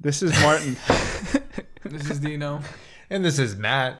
This is Martin. This is Dino. And this is Matt.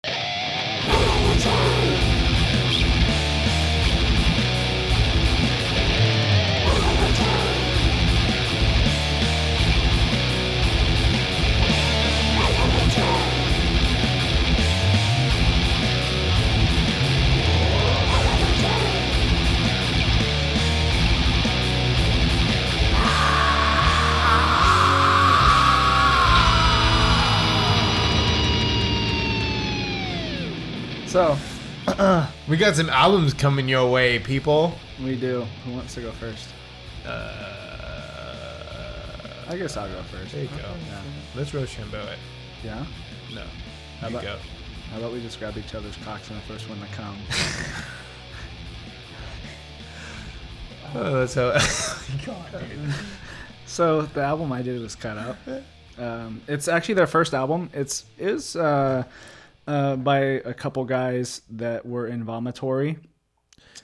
Got some albums coming your way, people. we do. Who wants to go first? Uh, I guess I'll go first. there you go. Yeah. Let's Rochambeau it. Yeah. No. How You about, go. how about we just grab each other's cocks and the first one to come? Oh, that's how. God, So the album I did was cut up. Um, it's actually their first album. It's is uh, uh, by a couple guys that were in Vomitory.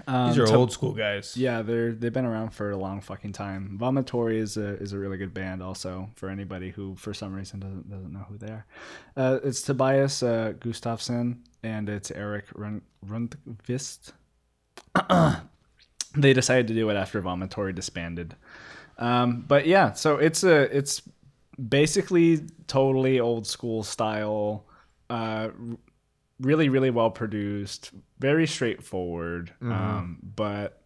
Um, These are to- old school guys. Yeah, they're they've been around for a long fucking time. Vomitory is a is a really good band. Also, for anybody who for some reason doesn't doesn't know who they are, uh, it's Tobias uh, Gustafsson and it's Erik Rund- Rundqvist. they decided to do it after Vomitory disbanded. Um, but yeah, so it's a it's basically totally old school style, uh, really really well produced, very straightforward. Um, but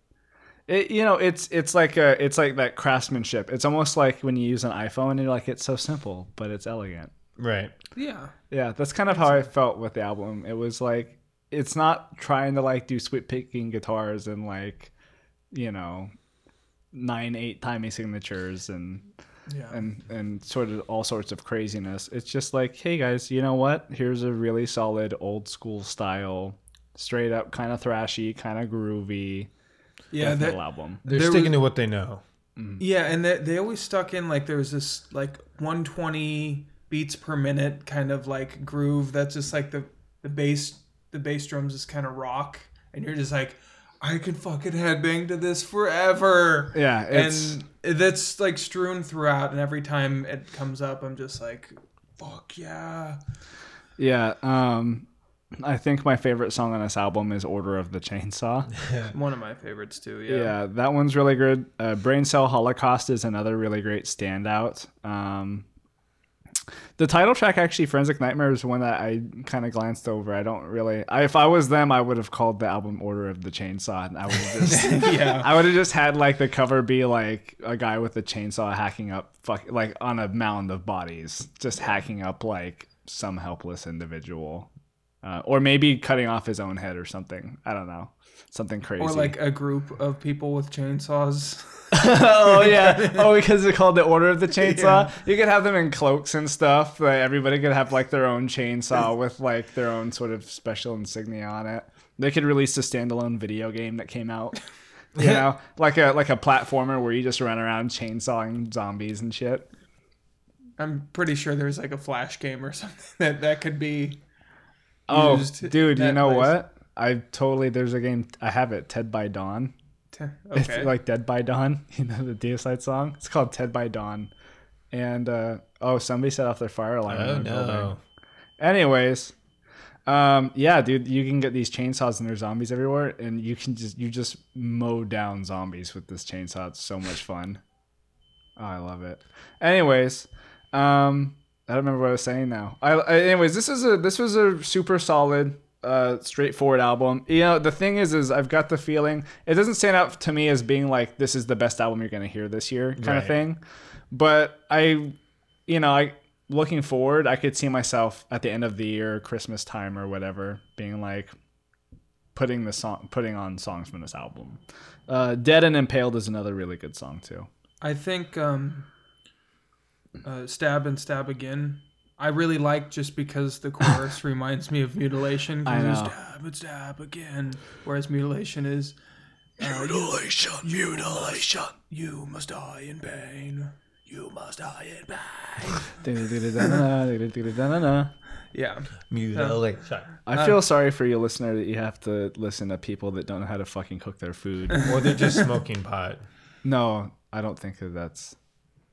it you know it's it's like a it's like that craftsmanship. It's almost like when you use an iPhone and you're like it's so simple but it's elegant. Right. Yeah. Yeah, that's kind of how I felt with the album. It was like it's not trying to like do sweet picking guitars and like you know nine eight timing signatures and Yeah. and and sort of all sorts of craziness. It's just like, hey guys, you know what? Here's a really solid old school style, straight up kind of thrashy, kind of groovy yeah. death That, metal album. They're There sticking was- to what they know. Mm-hmm. yeah, and they, they always stuck in like there was this like 120 beats per minute kind of like groove. That's just like the the bass the bass drums is kind of rock, and you're just like, I could fucking headbang to this forever. Yeah, it's and that's like strewn throughout, and every time it comes up, I'm just like, fuck yeah. yeah. Um, I think my favorite song on this album is "Order of the Chainsaw." One of my favorites too. Yeah, Yeah. that one's really good. Uh, Brain Cell Holocaust is another really great standout. Um, the title track, actually, Forensic Nightmare, is one that I kind of glanced over. I don't really. I, if I was them, I would have called the album "Order of the Chainsaw," and I would have just. yeah. I would have just had like the cover be like a guy with a chainsaw hacking up, fuck, like on a mound of bodies, just hacking up like some helpless individual, uh, or maybe cutting off his own head or something. I don't know, something crazy. Or like a group of people with chainsaws. oh yeah. Oh, because they're called the Order of the Chainsaw. You could have them in cloaks and stuff. Like everybody could have like their own chainsaw with like their own sort of special insignia on it. They could release a standalone video game that came out. You know, like a like a platformer where you just run around chainsawing zombies and shit. I'm pretty sure there's like a flash game or something that that could be. Oh, dude, you know place. what? I totally there's a game I have it, Ted by Dawn. T- It's like Dead by Dawn, you know the Deicide song. It's called Ted by Dawn, and uh, oh, somebody set off their fire alarm. Oh building. no. Anyways, um, yeah, dude, you can get these chainsaws and there's zombies everywhere, and you can just you just mow down zombies with this chainsaw. It's so much fun. Oh, I love it. Anyways, um, I don't remember what I was saying now. I, I anyways, this is a this was a super solid, uh, straightforward album. You know, the thing is, is I've got the feeling it doesn't stand out to me as being like this is the best album you're gonna hear this year kind of thing. But I, you know, I looking forward, I could see myself at the end of the year, Christmas time or whatever, being like putting the song, putting on songs from this album. Uh, Dead and Impaled is another really good song too. I think um, uh, stab and stab again. I really like just because the chorus reminds me of mutilation. I know. Stab and stab again, whereas mutilation is uh, mutilation, mutilation. You must die in pain. You must die in pain. Yeah, Mutilation. I feel sorry for you, listener, that you have to listen to people that don't know how to fucking cook their food. Or they're just smoking pot. no, I don't think that that's.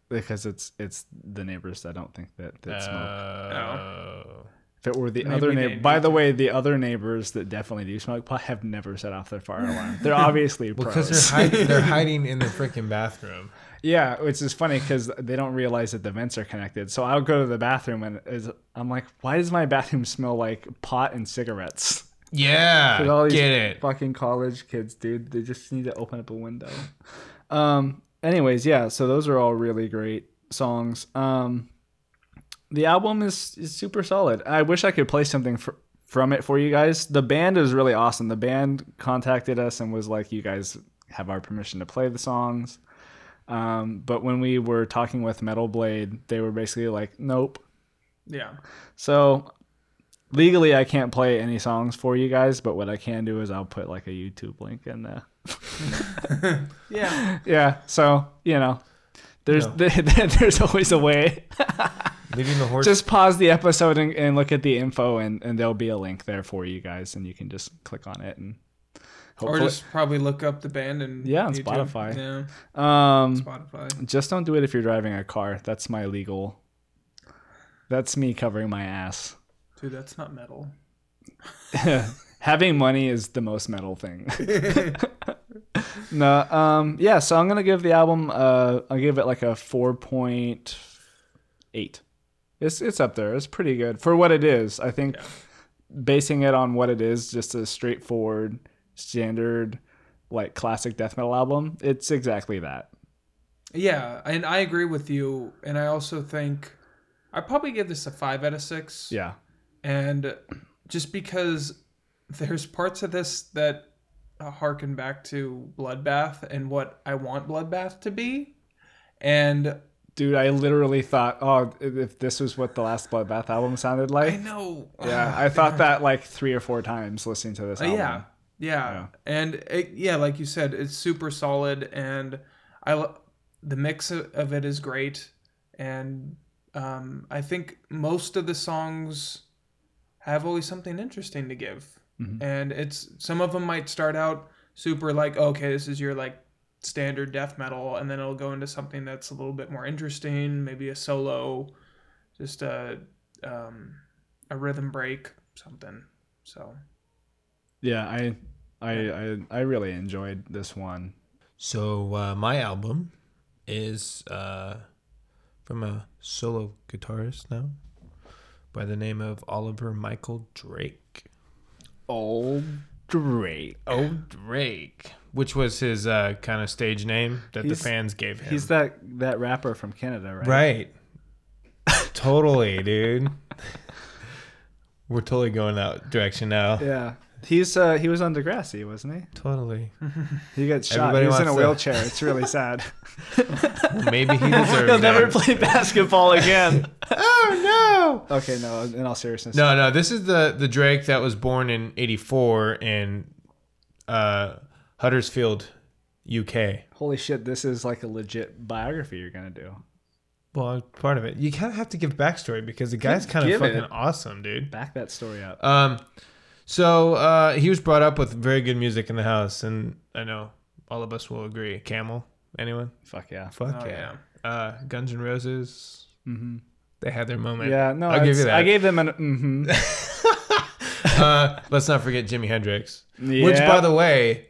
Because it's it's the neighbors that don't think that that smoke. Oh. If it were the maybe other neighbor, by the way, the other neighbors that definitely do smoke pot have never set off their fire alarm. They're obviously Well, pros. because they're hiding, they're hiding in the freaking bathroom. Yeah, which is funny because they don't realize that the vents are connected. So I'll go to the bathroom and is, I'm like, why does my bathroom smell like pot and cigarettes? Yeah, all these get it. Fucking college kids, dude. They just need to open up a window. Um. Anyways, yeah. So those are all really great songs. Um. The album is is super solid. I wish I could play something for, from it for you guys. The band is really awesome. The band contacted us and was like, "You guys have our permission to play the songs." Um, but when we were talking with Metal Blade, they were basically like, "Nope." Yeah. So legally, I can't play any songs for you guys. But what I can do is I'll put like a YouTube link in there. Yeah. Yeah. So you know, there's No. there's always a way. Leaving the horse. just pause the episode and, and look at the info, and, and there'll be a link there for you guys, and you can just click on it and. Or just probably look up the band and Yeah, on YouTube. Spotify. Yeah, um, Spotify. just don't do it if you're driving a car. That's my legal. That's me covering my ass. Dude, that's not metal. Having money is the most metal thing. no, um, yeah. So I'm gonna give the album. Uh, I'll give it like a four point eight. It's it's up there. It's pretty good for what it is. I think Yeah. basing it on what it is, just a straightforward, standard, like classic death metal album. It's exactly that. Yeah, and I agree with you. And I also think I probably give this a five out of six. Yeah. And just because there's parts of this that uh, harken back to Bloodbath and what I want Bloodbath to be. And Dude, I literally thought, oh, if this was what the last Bloodbath album sounded like, I know. yeah, I thought that like three or four times listening to this Uh, album. yeah, yeah, Yeah. and it, yeah, like you said, it's super solid, and I the mix of of it is great, and um, I think most of the songs have always something interesting to give, Mhm. and it's some of them might start out super like okay, this is your like standard death metal, and then it'll go into something that's a little bit more interesting, maybe a solo, just a um, a rhythm break, something. So. Yeah, I, I, I, I really enjoyed this one. So uh, my album is uh, from a solo guitarist now by the name of Oliver Michael Drake. Old Drake. Oh, Drake, which was his uh, kind of stage name that He's- the fans gave him. He's that that rapper from Canada, right? right. totally, dude. We're totally going that direction now. Yeah. He's uh he was on Degrassi, wasn't he? Totally. He got shot. Everybody he was in a wants to- wheelchair. It's really sad. Maybe he deserves that. He'll never that. play basketball again. Oh no. okay, no. In all seriousness, No, no. This is the the Drake that was born in '84 in uh, Huddersfield, UK. Holy shit! This is like a legit biography you're gonna do. Well, part of it. You kind of have to give backstory because the guy's kind of fucking it. awesome, dude. Back that story up. Um, so uh, he was brought up with very good music in the house, and I know all of us will agree. Camel, anyone? Fuck yeah. Fuck Oh, yeah. Uh, Guns N' Roses, Mm-hmm. they had their moment. Yeah. No, I'll give you that. I gave them an. Mm-hmm. uh, let's not forget Jimi Hendrix. Which, by the way,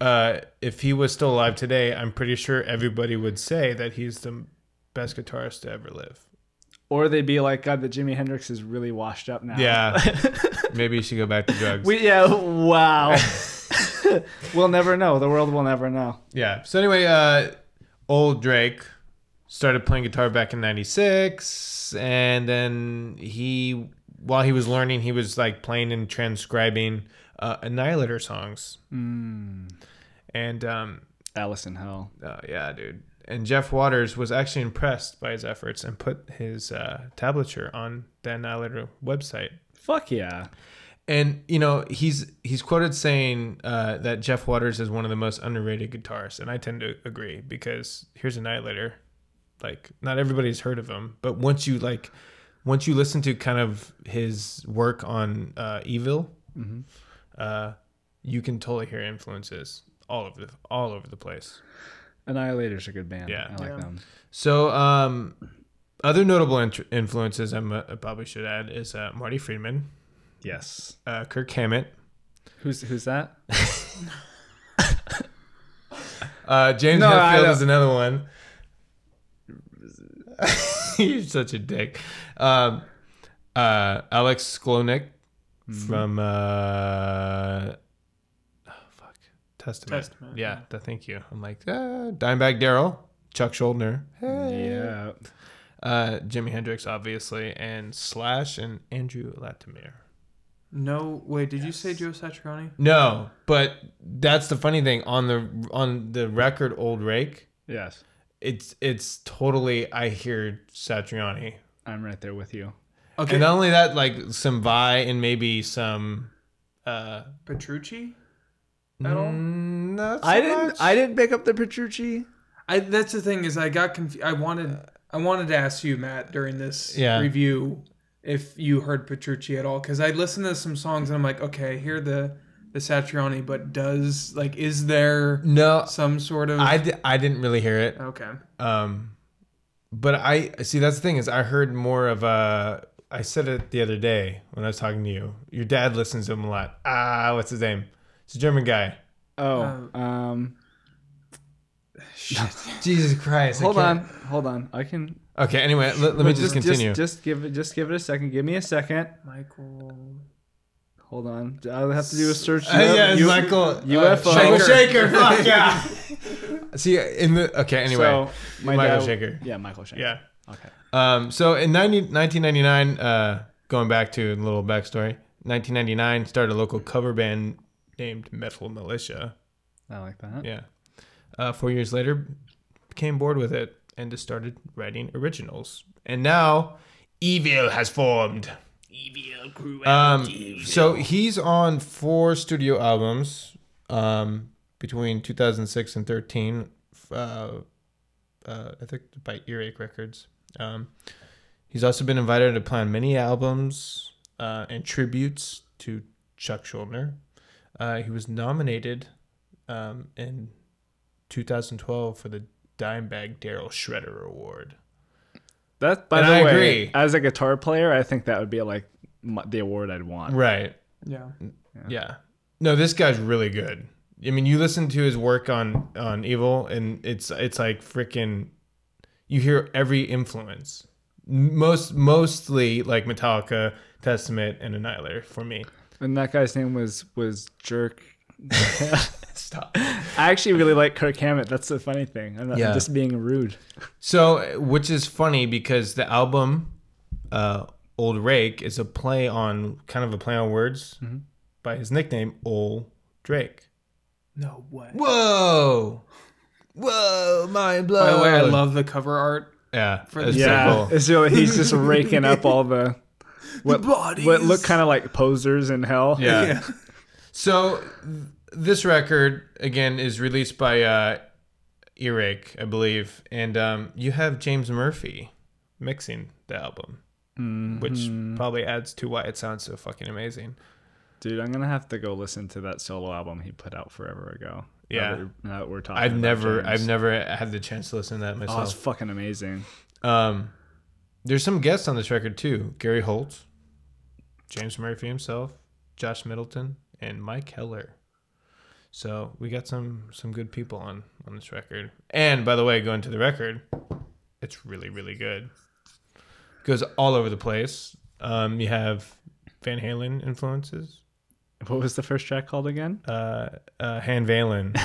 uh, if he was still alive today, I'm pretty sure everybody would say that he's the best guitarist to ever live. Or they'd be like, God, the Jimi Hendrix is really washed up now. Yeah. Maybe you should go back to drugs. we yeah. Wow. we'll never know. The world will never know. yeah. So anyway, uh, old Drake started playing guitar back in '96, and then he, while he was learning, he was like playing and transcribing uh, Annihilator songs, Mm. and um, Alice in Hell. Uh, yeah, dude. And Jeff Waters was actually impressed by his efforts and put his uh, tablature on the Annihilator website. Fuck yeah. And you know he's he's quoted saying uh, that Jeff Waters is one of the most underrated guitarists, and I tend to agree because here's Annihilator, like not everybody's heard of him, but once you like, once you listen to kind of his work on uh, Evile, Mhm. uh, you can totally hear influences all over the all over the place. Annihilator's a good band. Yeah. I like Yeah. them. So, um, other notable int- influences I'm, uh, I probably should add is uh, Marty Friedman, Yes. uh, Kirk Hammett, Who's who's that? uh, James No, Hetfield is another one. You're such a dick. Um, uh, Alex Skolnick Mm-hmm. from uh, fuck Testament. Testament, Yeah, th- thank you. I'm like uh, Dimebag Darrell, Chuck Schuldiner, Yeah. uh, Jimi Hendrix, obviously, and Slash and Andrew Latimer. No, wait. Did you say Joe Satriani? No, but that's the funny thing on the on the record Old Rake. Yes. It's it's totally I hear Satriani, I'm right there with you. Okay, and not only that, like some Vai and maybe some. uh Petrucci. At all? mm, not so I didn't. much. I didn't pick up the Petrucci. I that's the thing is I got confused. I wanted I wanted to ask you Matt during this Yeah. review if you heard Petrucci at all because I listened to some songs and I'm like okay I hear the the Satriani but does like is there No, some sort of I, I didn't really hear it. okay Um, but I see that's the thing is I heard more of a. I said it the other day when I was talking to you. Your dad listens to him a lot. Ah, what's his name? It's a German guy. Oh. um. Jesus Christ! Hold on. Hold on. I can. Okay. Anyway, let, let me just, continue. Just, give it. Just give it a second. Give me a second. Michael Hold on. I'll have to do a search. Uh, yeah, U- Michael UFO. Uh, Michael Schenker. Schenker. Fuck yeah. See in the okay. Anyway, So, my Michael dad- Schenker. Yeah, Michael Schenker. Yeah. Okay. Um, so in 90, 1999, uh, going back to a little backstory, 1999 started a local cover band named Metal Militia. I like that. Yeah. Uh, four years later, became bored with it and just started writing originals. And now, Evile has formed. Evile grew um, So he's on four studio albums um, between 2006 and 13. Uh, uh, I think by Earache Records. Um, he's also been invited to play on many albums uh, and tributes to Chuck Schuldiner. Uh, he was nominated um, in 2012 for the Dimebag Darrell Shredder Award. That by And the I way, agree. as a guitar player, I think that would be like the award I'd want. Right. yeah Yeah. No, this guy's really good. I mean, you listen to his work on on Evile, and it's it's like freaking. You hear every influence. Most mostly like Metallica, Testament, and Annihilator for me. And that guy's name was was Jerk. Stop. I actually really like Kirk Hammett. That's the funny thing. I'm, Yeah. I'm just being rude. So, which is funny because the album, uh, Old Rake, is a play on kind of a play on words by his nickname, Old Drake. no way Whoa, whoa, mind blown. by the way I love the cover art Yeah, For that's the- Yeah, cool. so he's just raking up all the what, bodies. what look kind of like posers in hell. Yeah. So th- this record again is released by uh, Earache, I believe, and um, you have James Murphy mixing the album, which probably adds to why it sounds so fucking amazing. dude, I'm gonna have to go listen to that solo album he put out forever ago. Now Yeah. that we're, now that we're talking. I've about never, James. I've never had the chance to listen to that myself. Oh, it's fucking amazing. Um, there's some guests on this record too: Gary Holt, James Murphy himself, Josh Middleton, and Mike Heller. So we got some some good people on on this record. And by the way, going to the record, it's really really good. It Goes all over the place. Um, you have Van Halen influences, What was the first track called again? uh, uh, Han Valen.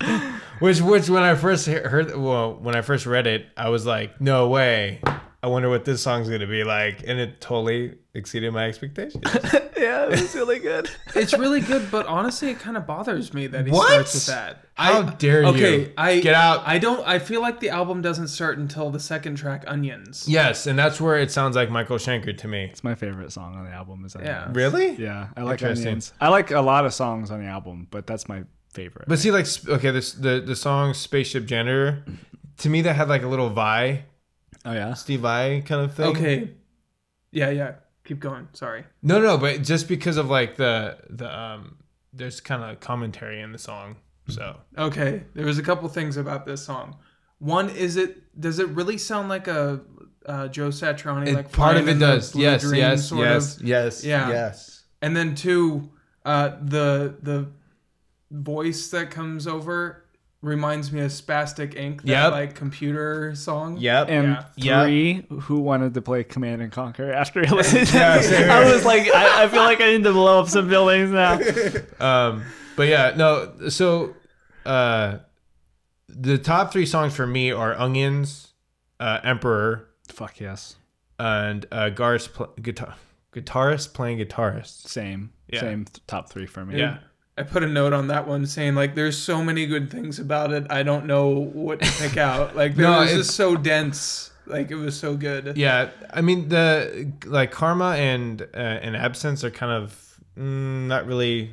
which, which, when I first he- heard, well, when I first read it, I was like, "No way! I wonder what this song's gonna be like," and it totally exceeded my expectations. yeah, it was really good. it's really good but honestly it kind of bothers me that he What? starts with that How I, dare you. okay I Get out. I don't I feel like the album doesn't start until the second track Onions yes, and that's where it sounds like Michael Schenker to me. It's my favorite song on the album. Is Yeah. Onions. Really? Yeah, I like onions. I like a lot of songs on the album, but that's my favorite. But see, like, okay, this the the song "Spaceship Janitor," to me that had like a little Vai, oh yeah, Steve Vai kind of thing. okay yeah yeah keep going sorry No, no, but just because of like the the um, there's kind of commentary in the song. So Okay, there was a couple things about this song. One is it does it really sound like a uh, Joe Satriani it, like part of it does. Blue Yes, Dream yes, sort yes, of? yes, Yeah. yes. And then two, uh, the the voice that comes over reminds me of Spastic Ink, that Yep. like computer song. Yep. And Yeah. Yeah. three, who wanted to play Command and Conquer after he listened to Yeah, it? same I was like, I, I feel like I need to blow up some buildings now. Um, but yeah, no. So, uh, the top three songs for me are "Onions," uh, "Emperor," Fuck yes. and uh, Gar's pl- guitar guitarist playing guitarist. Same. Yeah. Same th- top three for me. Yeah. I put a note on that one saying like there's so many good things about it. I don't know what to pick out. Like it No, was it's- just so dense. Like it was so good. Yeah, I mean the like karma and uh, and absence are kind of mm, not really.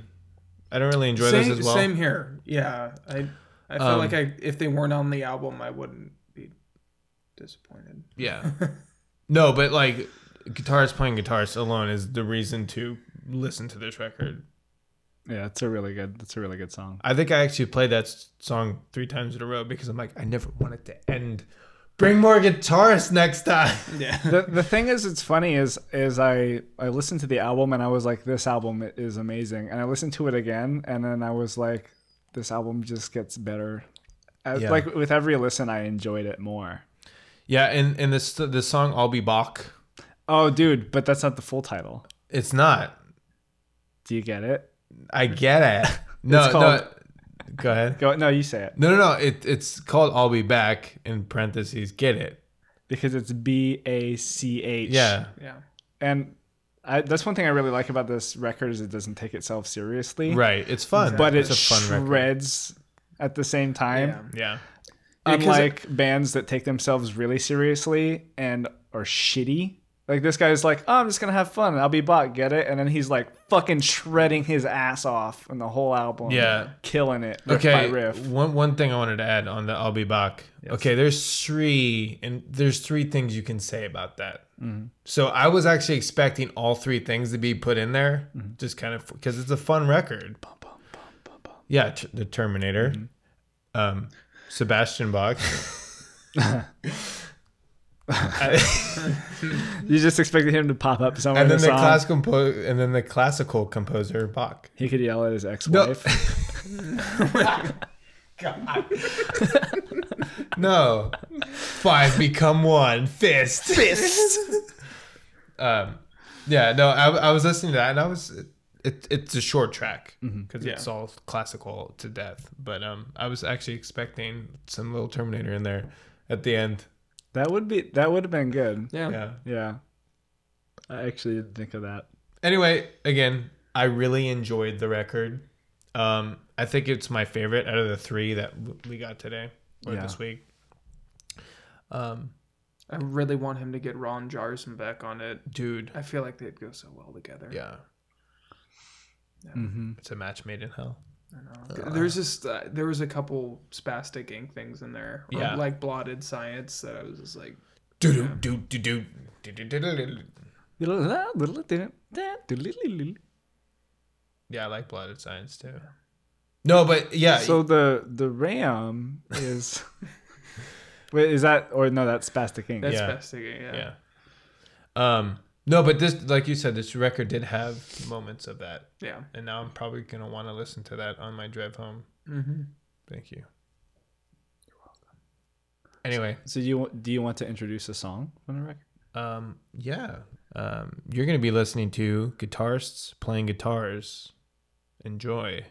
I don't really enjoy same, those as well. same here. Yeah, I I feel Um, like I if they weren't on the album, I wouldn't be disappointed. Yeah. no, but like guitarist playing guitarist alone is the reason to listen to this record. Yeah, it's a really good. It's a really good song. I think I actually played that song three times in a row because I'm like, I never want it to end. Bring more guitarists next time. Yeah. the the thing is, it's funny is is I I listened to the album and I was like, this album is amazing, and I listened to it again, and then I was like, this album just gets better. As, Yeah. Like with every listen, I enjoyed it more. Yeah, and and this the song "I'll Be Bach." Oh, dude, but that's not the full title. It's not. Do you get it? I get it. No, It's called- no. Go ahead. Go. No, you say it No, no, no. It, it's called "I'll Be Back" in parentheses. Get it? because it's B A C H. Yeah. Yeah. and I, that's one thing I really like about this record is it doesn't take itself seriously, Right. It's fun. But it's it a fun record. shreds at the same time. Yeah. Yeah. Yeah, 'cause unlike bands that take themselves really seriously and are shitty. Like this guy's like, oh, I'm just gonna have fun. I'll be bought, get it? And then he's like fucking shredding his ass off in the whole album. Yeah. killing it. Riff Okay. riff. One one thing I wanted to add on the "I'll Be Back." Okay, there's three, and there's three things you can say about that. Mm-hmm. So I was actually expecting all three things to be put in there, Mm-hmm. just kind of because it's a fun record. Yeah, t- the Terminator, Mm-hmm. um, Sebastian Bach. You just expected him to pop up somewhere and in then the the song. classical compo- and then the classical composer Bach. he could yell at his ex-wife. No, five become one. Fist, fist. um, yeah, no, I, I was listening to that, and I was it, it's a short track because it's all classical to death. But um, I was actually expecting some little Terminator in there at the end. That would be that would have been good. Yeah. Yeah. Yeah. I actually didn't think of that. Anyway, again, I really enjoyed the record. Um, I think it's my favorite out of the three that we got today or Yeah. this week. Um, I really want him to get Ron Jarson back on it. dude, I feel like they'd go so well together. yeah, Mm-hmm. it's a match made in hell. I know. There's just uh, there was a couple spastic ink things in there, or Yeah. like blotted science that I was just like, Do do do do do do do do do. Yeah, I like Blotted Science too. No, but yeah, So the the Ram is Wait, is that or no, that's Spastic Ink. that's Yeah. spastic ink. Yeah. yeah. Um, no, but this, like you said, this record did have moments of that, Yeah. and now I'm probably gonna want to listen to that on my drive home. Mm-hmm. Thank you. You're welcome. Anyway, So you do you want to introduce a song on the record? um, yeah, um, you're gonna be listening to guitarists playing guitars. Enjoy.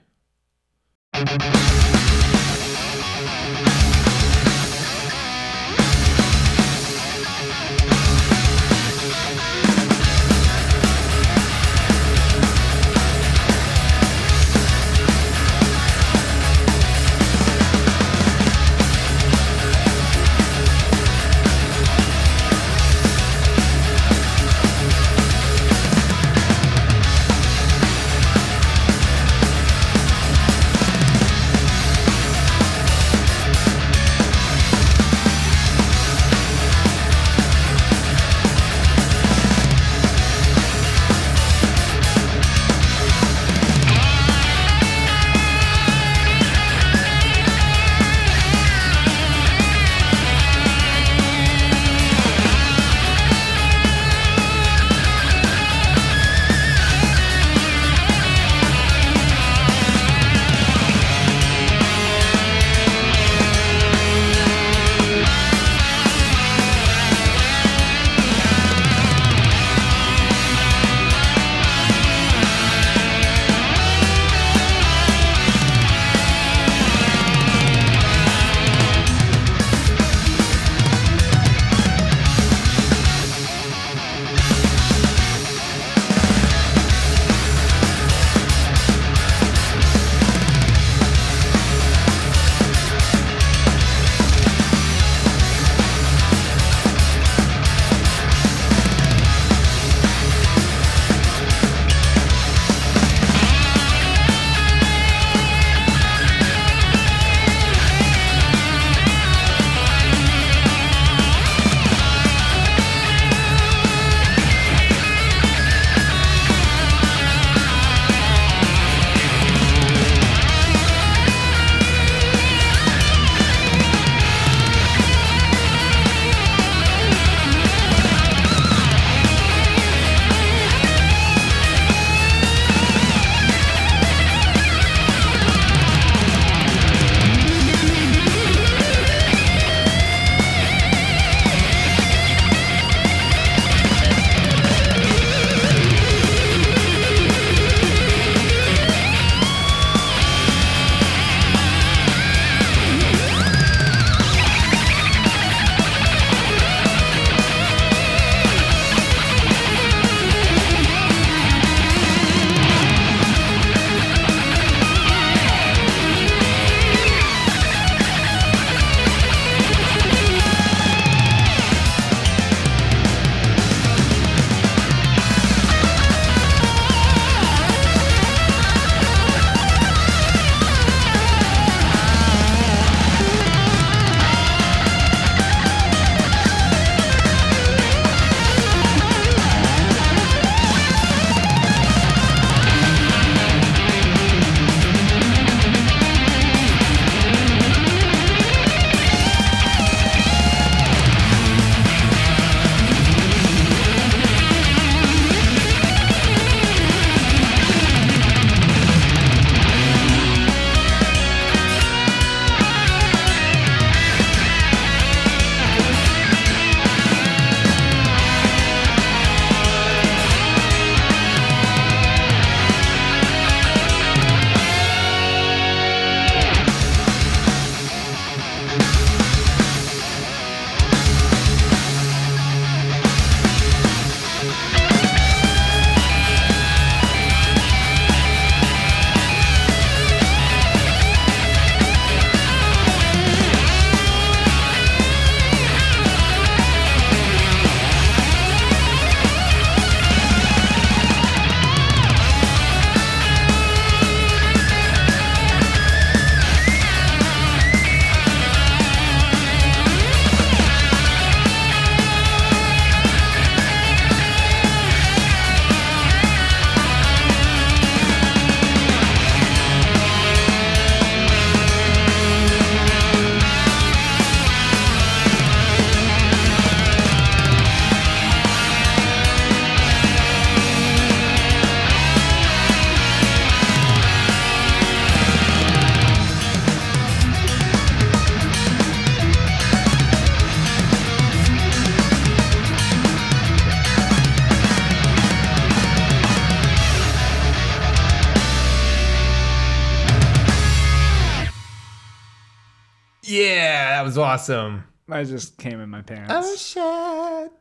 That was awesome. I just came in my pants. Oh shit.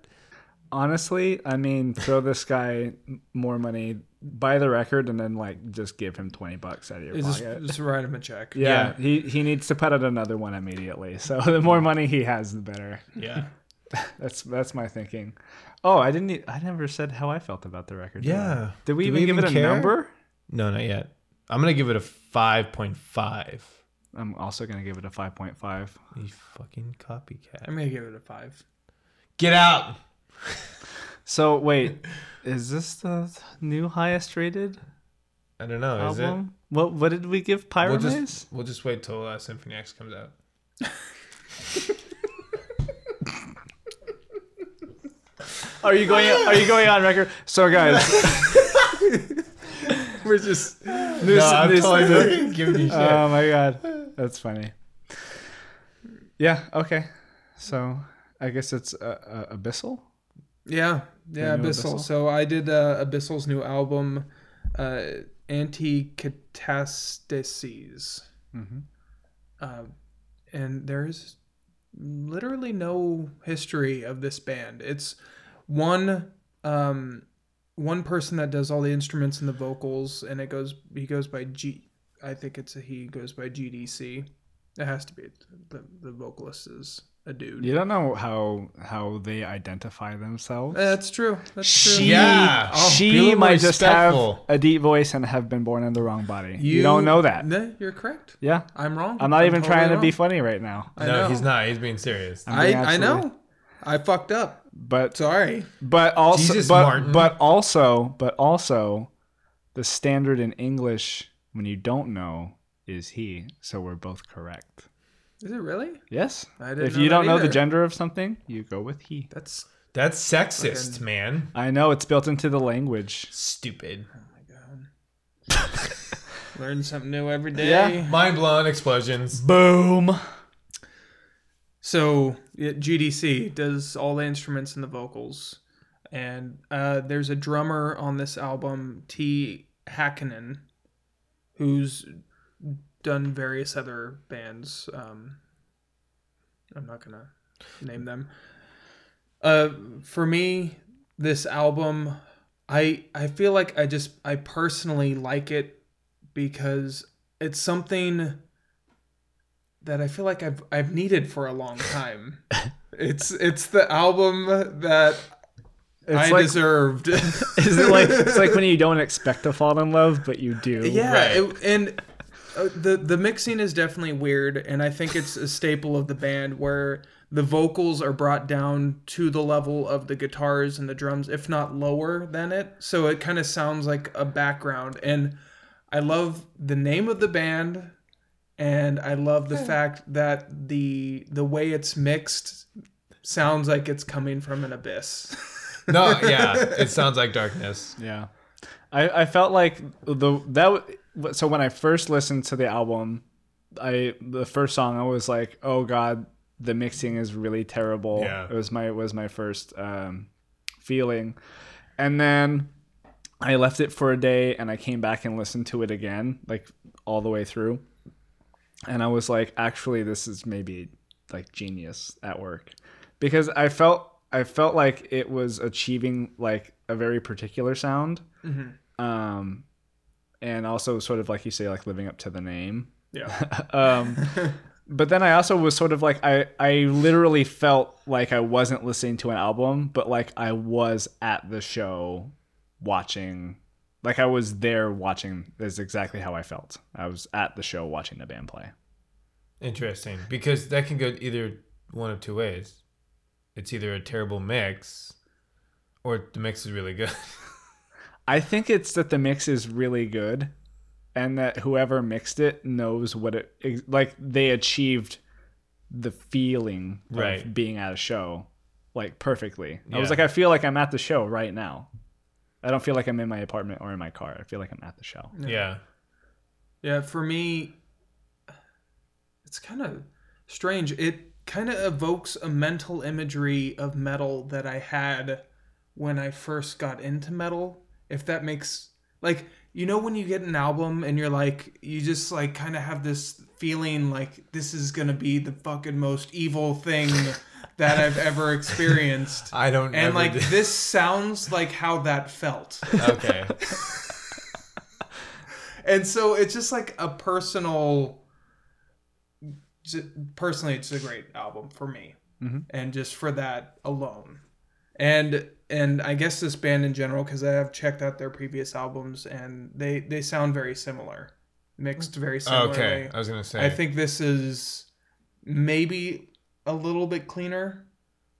Honestly, I mean, throw this guy more money, buy the record, and then like just give him twenty bucks out of your Just, pocket. just write him a check. yeah, he he needs to put out another one immediately. So the more money he has, the better. Yeah. That's that's my thinking. Oh, I didn't. I never said how I felt about the record. Yeah. Did we Do even we give it even a number? No, not yet. I'm gonna give it a five point five. I'm also gonna give it a five point five. You fucking copycat. I'm gonna give it a five. Get out. So wait, is this the new highest rated I don't know. Is album? What what did we give it? We'll just we'll just wait till uh, Symphony X comes out. Are you going? Are you going on record? So guys, We're just no, I'm totally giving you shit. Oh my god, that's funny. Yeah. Okay. So I guess it's uh, uh, Abyssal. yeah, yeah. Abyssal. Abyssal? So I did uh, Abyssal's new album, uh, Antikatastaseis. Mm-hmm. uh, and there's literally no history of this band. It's one um, one person that does all the instruments and the vocals, and it goes he goes by G. I think it's a he goes by GDC. It has to be the the vocalist is a dude. You don't know how how they identify themselves. That's true. That's true. she Yeah. Oh, she might just have a deep voice and have been born in the wrong body. You, don't know that. No, you're correct. Yeah. I'm wrong. I'm not even totally trying to be funny right now. I no, know. he's not. He's being serious. I'm I being I know. I fucked up. But Sorry. but also Jesus, but, Martin. but also but also the standard in English when you don't know is he. So we're both correct. Is it really? Yes. I didn't If know you don't know the gender of something, you go with he. That's That's sexist, Fucking- man. I know it's built into the language. Stupid. oh my god. Learn something new every day. Yeah. Mind blown explosions. Boom. So GDC does all the instruments and the vocals, and uh, there's a drummer on this album, T. Hakkinen, who's done various other bands. Um, I'm not gonna name them. Uh, for me, this album, I I feel like I just I personally like it because it's something that I feel like I've I've needed for a long time. it's it's the album that It's I like deserved. is it like it's like when you don't expect to fall in love but you do. yeah, Right. it, and uh, the the mixing is definitely weird, and I think it's a staple of the band where the vocals are brought down to the level of the guitars and the drums, if not lower than it. So it kind of sounds like a background, and I love the name of the band, and I love the fact that the the way it's mixed sounds like it's coming from an abyss. No, yeah, it sounds like darkness. Yeah. I, I felt like the that w- so when I first listened to the album, I the first song I was like, "Oh god, the mixing is really terrible." Yeah. It was my it was my first um feeling. And then I left it for a day and I came back and listened to it again, like all the way through. And I was like, actually this is maybe like genius at work. Because I felt I felt like it was achieving like a very particular sound um and also sort of like you say like living up to the name Yeah. um but then i also was sort of like i i literally felt like i wasn't listening to an album but like i was at the show watching like i was there watching is exactly how i felt i was at the show watching the band play Interesting, because that can go either one of two ways. It's either a terrible mix, or the mix is really good. i think it's that the mix is really good and that whoever mixed it knows what it like they achieved the feeling Right. of being at a show like perfectly. I was like I feel like I'm at the show right now. I don't feel like I'm in my apartment or in my car. I feel like I'm at the show. yeah. Yeah, for me, it's kind of strange. It kind of evokes a mental imagery of metal that I had when I first got into metal. If that makes like you know when you get an album and you're like you just like kind of have this feeling like this is gonna be the fucking most evil thing that I've ever experienced. I don't. Know. And like do- this sounds like how that felt. okay. and so it's just like a personal personally it's a great album for me Mhm. and just for that alone and and i guess this band in general because i have checked out their previous albums and they they sound very similar mixed very similarly Okay. I was gonna say. i think this is maybe a little bit cleaner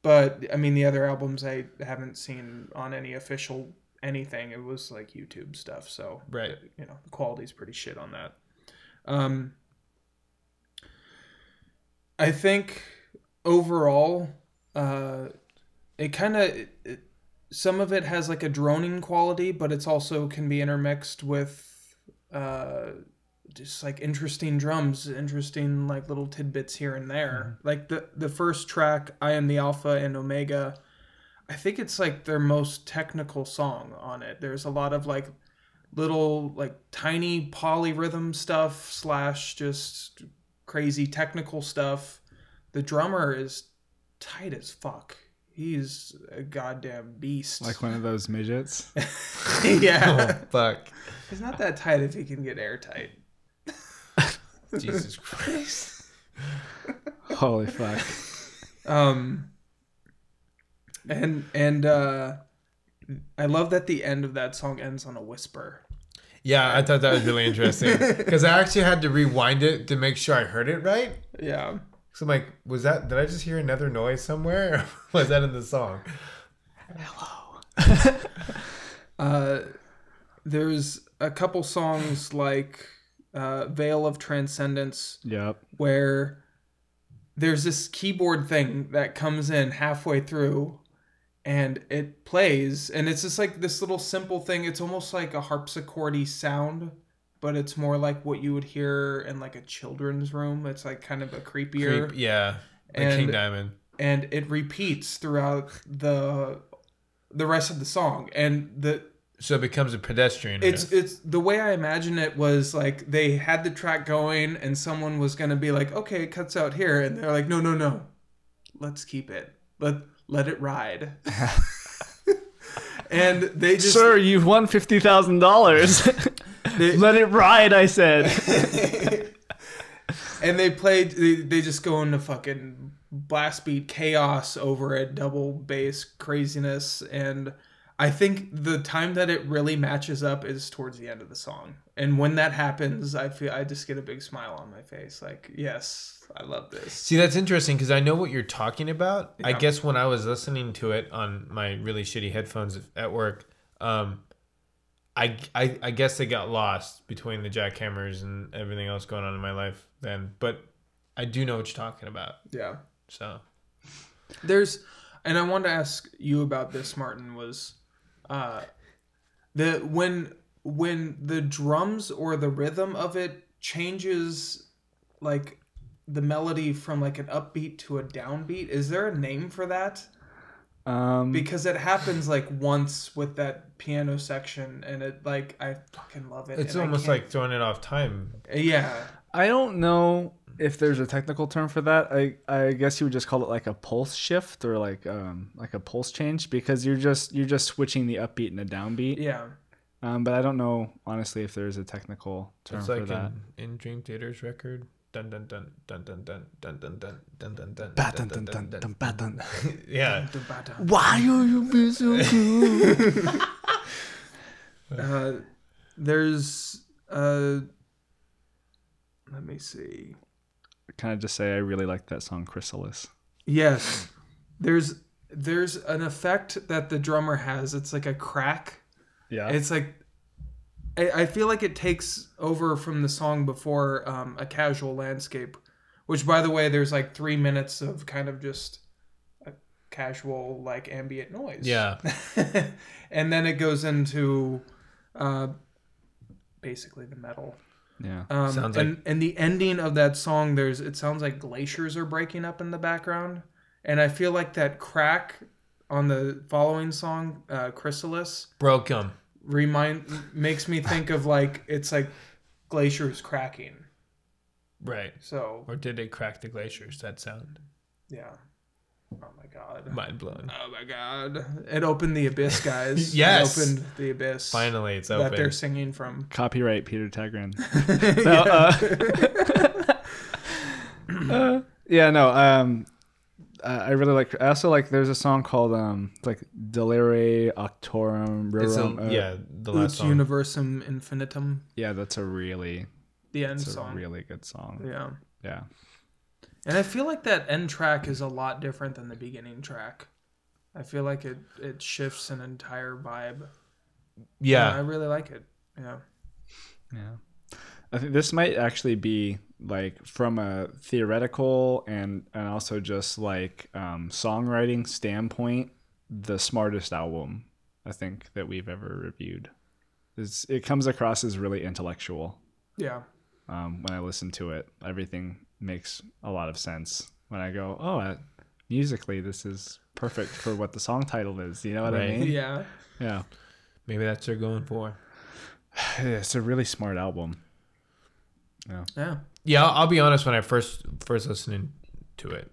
but i mean the other albums i haven't seen on any official anything it was like youtube stuff so Right. you know the quality's pretty shit on that um i think overall uh it kind of some of it has like a droning quality but it's also can be intermixed with uh just like interesting drums interesting like little tidbits here and there. Mm-hmm. Like the the first track i am the alpha and omega i think it's like their most technical song on it. There's a lot of like little like tiny polyrhythm stuff slash just crazy technical stuff. The drummer is tight as fuck. He's a goddamn beast. Like one of those midgets. yeah. Oh fuck. he's not that tight if he can get airtight Jesus Christ. Holy fuck. um and and uh i love that the end of that song ends on a whisper Yeah, I thought that was really interesting because I actually had to rewind it to make sure I heard it right. yeah So I'm like, was that? Did I just hear another noise somewhere? Or was that in the song? Hello. uh there's a couple songs like uh veil of transcendence Yep. where there's this keyboard thing that comes in halfway through and it plays and it's just like this little simple thing it's almost like a harpsichordy sound but it's more like what you would hear in like a children's room it's like kind of a creepier Creep, yeah. Like And- King Diamond. and it repeats throughout the the rest of the song and the So it becomes a pedestrian. it's riff. it's the way I imagine it was like they had the track going and someone was gonna be like, okay, it cuts out here, and they're like, no, no, no, let's keep it. Let let it ride. and they just Sir, you've won fifty thousand dollars. Let it ride, I said. and they played. They, they just go into fucking blast beat chaos over it, double bass craziness, and I think the time that it really matches up is towards the end of the song. And when that happens, I feel I just get a big smile on my face. Like, yes, I love this. See, that's interesting because I know what you're talking about. I guess when I was listening to it on my really shitty headphones at work, um, I, I I guess they got lost between the jackhammers and everything else going on in my life then. But I do know what you're talking about. Yeah. So There's, and I wanted to ask you about this, Martin. Was, uh, the when when the drums or the rhythm of it changes, like the melody from like an upbeat to a downbeat. Is there a name for that? Um, Because it happens like once with that piano section, and it like I fucking love it. it's almost like throwing it off time. yeah, I don't know if there's a technical term for that. I I guess you would just call it like a pulse shift or like um like a pulse change because you're just you're just switching the upbeat and the downbeat. yeah. Um, but I don't know honestly if there's a technical term It's for that. in, in Dream Theater's record. Dun dun dun dun dun dun dun dun dun dun dun dun dun dun- dun dun- dun dun- Yeah. Why are you being so cool? Uh, there's uh, let me see. Can I just say I really like that song Chrysalis? Yes, there's there's an effect that the drummer has. It's like a crack. Yeah. It's like I, I feel like it takes over from the song before um, a casual landscape, which by the way, there's like three minutes of kind of just a casual like ambient noise. Yeah. and then it goes into uh, basically the metal. Yeah. Um, Sounds and, and the ending of that song, there's it sounds like glaciers are breaking up in the background, and I feel like that crack on the following song, uh, Chrysalis, Broke him. remind makes me think of like it's like glaciers cracking. Right. So Or did it crack the glaciers? That sound. yeah. Oh my god. Mind blowing. Oh my god. It opened the abyss, guys. Yes. It opened the abyss. Finally, it's That open. they're singing from. Copyright Peter Tägtgren. No, uh, uh, yeah, no. Um, I really like. I also like. There's a song called um, it's like Delire Octorum. It's a, Rerum, uh, yeah, the last Ut song. Universum Infinitum. yeah. That's a really, The end it's a song. really good song. yeah. Yeah. And I feel like that end track is a lot different than the beginning track. I feel like it, it shifts an entire vibe. Yeah. I really like it. Yeah. Yeah. I think this might actually be like from a theoretical and and also just like um, songwriting standpoint, the smartest album I think that we've ever reviewed. It's, it comes across as really intellectual Yeah. um, when I listen to it. Everything makes a lot of sense when I go, oh, uh, musically this is perfect for what the song title is. You know what I mean? Yeah. Yeah. Maybe that's what they're going for. It's a really smart album. Yeah. Yeah, I'll, I'll be honest. When I first first listening to it,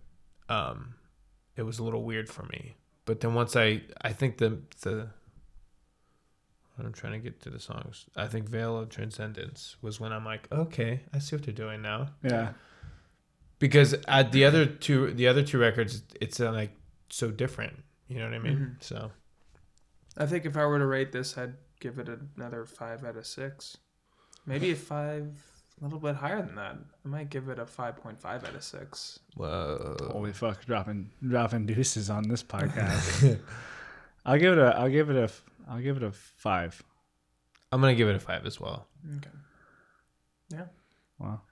um, it was a little weird for me. But then once I, I think the the, I'm trying to get to the songs. I think Veil of Transcendence was when I'm like, okay, I see what they're doing now. Yeah. Because at the other two, the other two records, it's uh, like so different. You know what I mean? Mhm. So I think if I were to rate this, I'd give it another five out of six. Maybe a five, a little bit higher than that. I might give it a 5.5 out of six. whoa. Holy fuck, dropping dropping deuces on this podcast. I'll give it a I'll give it a I'll give it a five. I'm gonna give it a five as well. Okay. Yeah. Wow.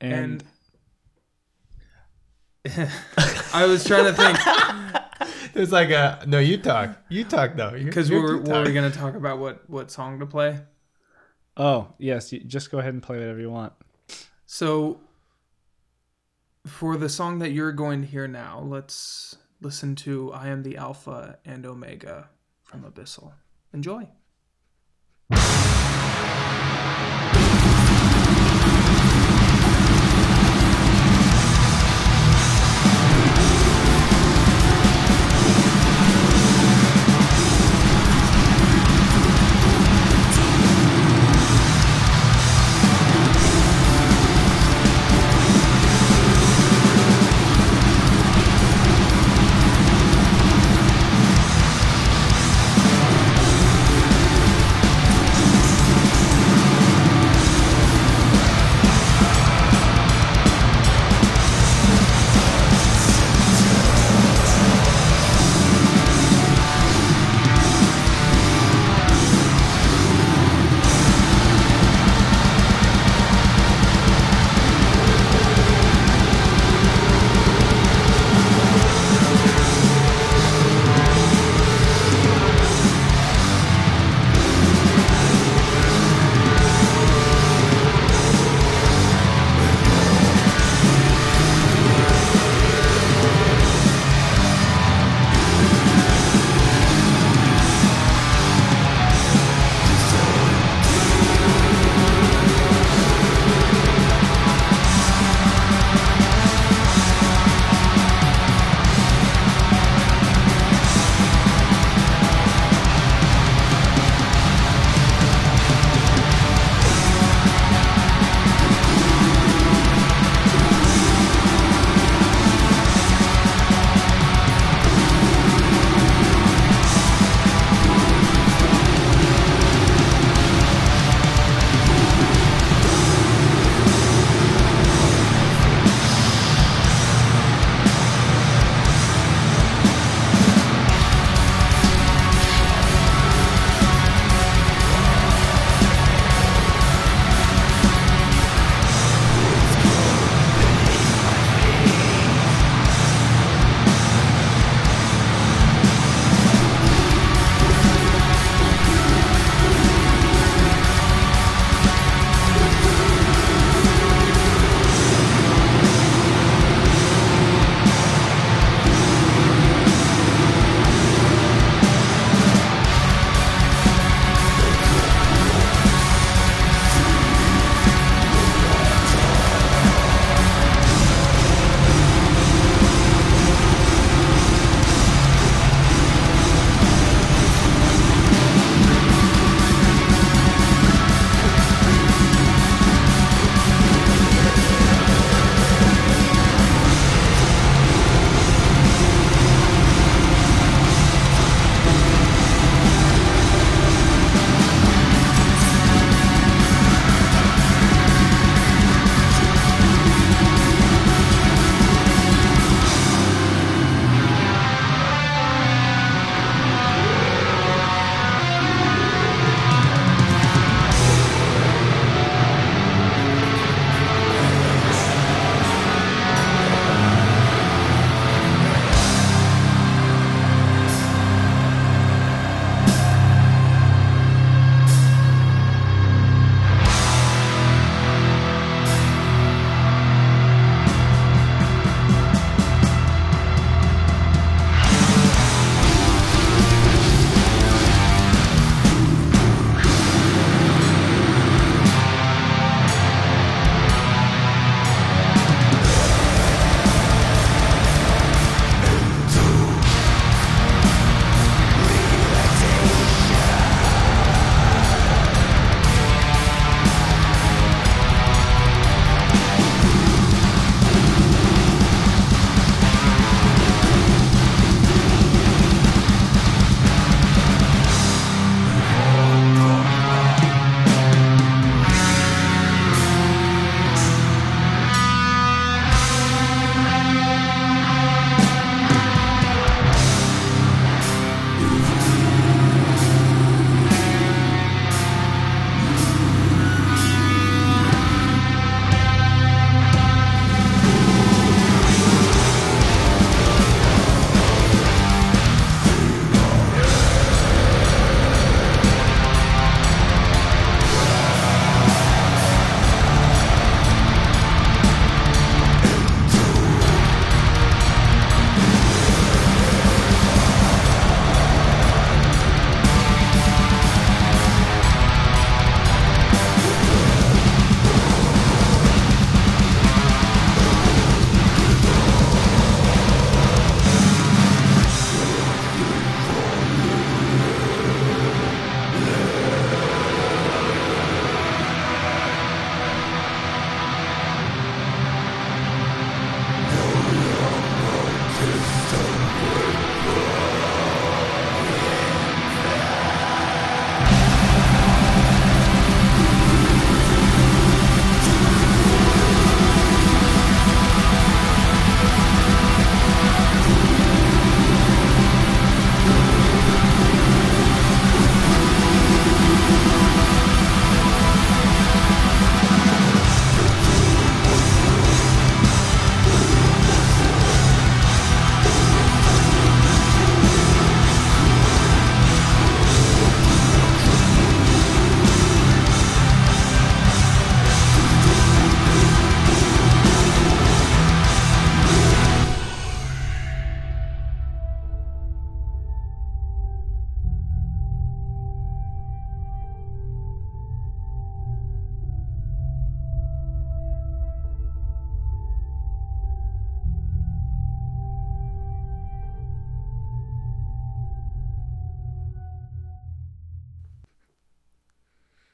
And, And, I was trying to think It's like a no. You talk. You talk though. because we were, were we going to talk about what what song to play? oh yes, you just go ahead and play whatever you want. So for the song that you're going to hear now, let's listen to I Am the Alpha and Omega from Abyssal. Enjoy.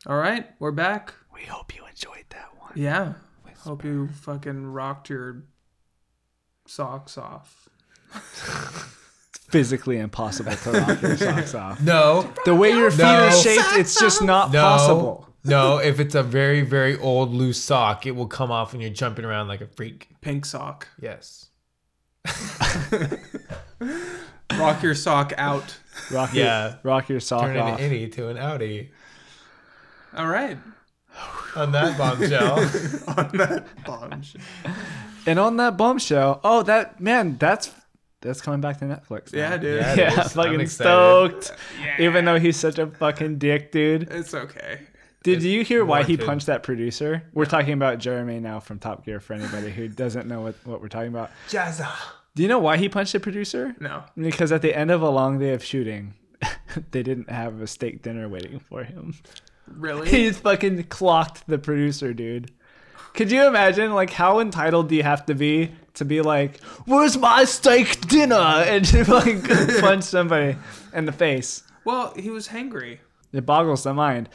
All right, we're back. We hope you enjoyed that one. Yeah. Hope you fucking rocked your socks off. Physically impossible to rock your socks off. No, The way your feet No. are shaped, it's just not no, possible. no. If it's a very, very old loose sock, it will come off when you're jumping around like a freak. Pink sock. Yes. Rock your sock out. Rock Yeah. your, rock your sock Turn an off. innie to an outie. All right. On that bombshell. On that bombshell. And on that bombshell, oh that man, that's that's coming back to Netflix. now. Yeah, dude. Yeah, Yeah. I'm fucking excited. stoked. Even though he's such a fucking dick, dude. It's okay. Did you hear why he warranted. punched that producer? We're talking about Jeremy now from Top Gear for anybody who doesn't know what, what we're talking about. Jezza. Do you know why he punched the producer? No. Because at the end of a long day of shooting, they didn't have a steak dinner waiting for him. Really? He fucking clocked the producer, dude. Could you imagine, like, how entitled do you have to be to be like, "Where's my steak dinner?" and to like punch somebody in the face? well, he was hangry. It boggles the mind.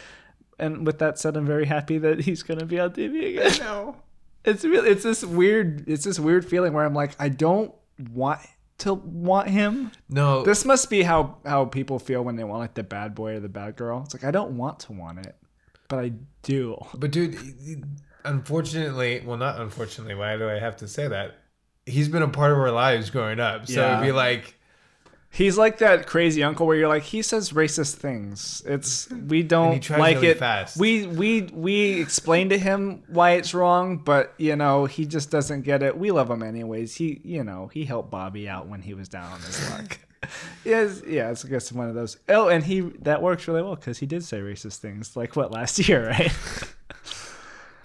And with that said, I'm very happy that he's gonna be on TV again. No. It's really, it's this weird, it's this weird feeling where I'm like, I don't want to want him. No. This must be how how people feel when they want like the bad boy or the bad girl. It's like I don't want to want it, but I do. But dude, unfortunately, well, not unfortunately. Why do I have to say that? He's been a part of our lives growing up, so Yeah. it'd be like, He's like that crazy uncle where you're like, he says racist things. It's we don't like really it. fast. We we we explain to him why it's wrong, but you know he just doesn't get it. We love him anyways. He you know he helped Bobby out when he was down on his luck. yes, yeah, it's I guess one of those. Oh, and he that works really well because he did say racist things like what last year, right?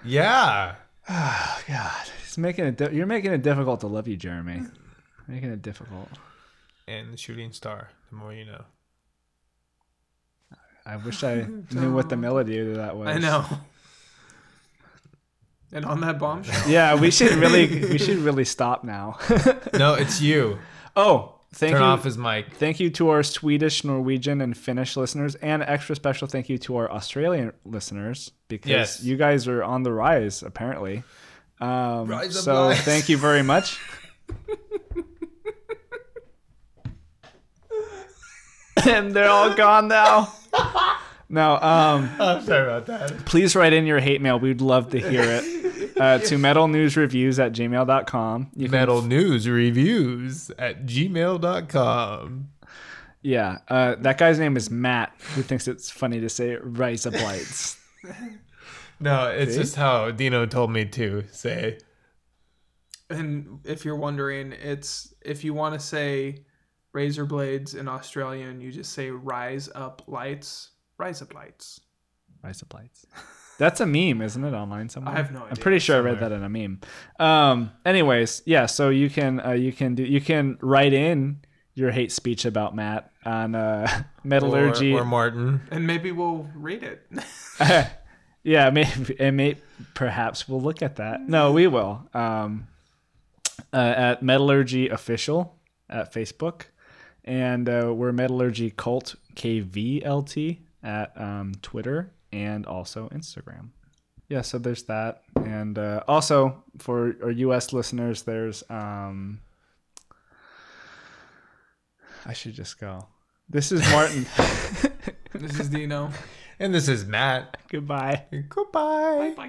yeah. oh God, he's making it. Di- you're making it difficult to love you, Jeremy. Making it difficult. And the shooting star. The more you know. I wish I knew what the melody to that was. I know. And on that bombshell. Yeah, we should really we should really stop now. No, it's you. oh, thank Turn you. off his mic. Thank you to our Swedish, Norwegian, and Finnish listeners, and extra special thank you to our Australian listeners because Yes. you guys are on the rise apparently. Um, Rise up, so guys. thank you very much. and they're all gone now. No, um, I'm sorry about that. please write in your hate mail. We'd love to hear it. Uh, to metalnewsreviews at gmail.com. You can Metal news reviews at gmail.com. Yeah, uh, that guy's name is Matt, who thinks it's funny to say "rise up lights." No, it's See? just how Dino told me to say. And if you're wondering, it's if you want to say razor blades in Australian, you just say rise up lights. Rise up lights. rise up lights. That's a meme, isn't it? Online somewhere. I have no idea. I'm pretty sure I read that in a meme. Um. Anyways, yeah. So you can uh, you can do you can write in your hate speech about Matt on uh, metallurgy. Or, or Martin. And maybe we'll read it. yeah, maybe and may perhaps we'll look at that. No, we will. Um, uh, at Metallurgy Official at Facebook, and uh, we're Metallurgy Cult KVLT at um, Twitter and also Instagram. Yeah, so there's that, and uh, also for our U.S. listeners, there's um, I should just go. This is Martin. this is Dino. And this is Matt. Goodbye. Goodbye. Bye.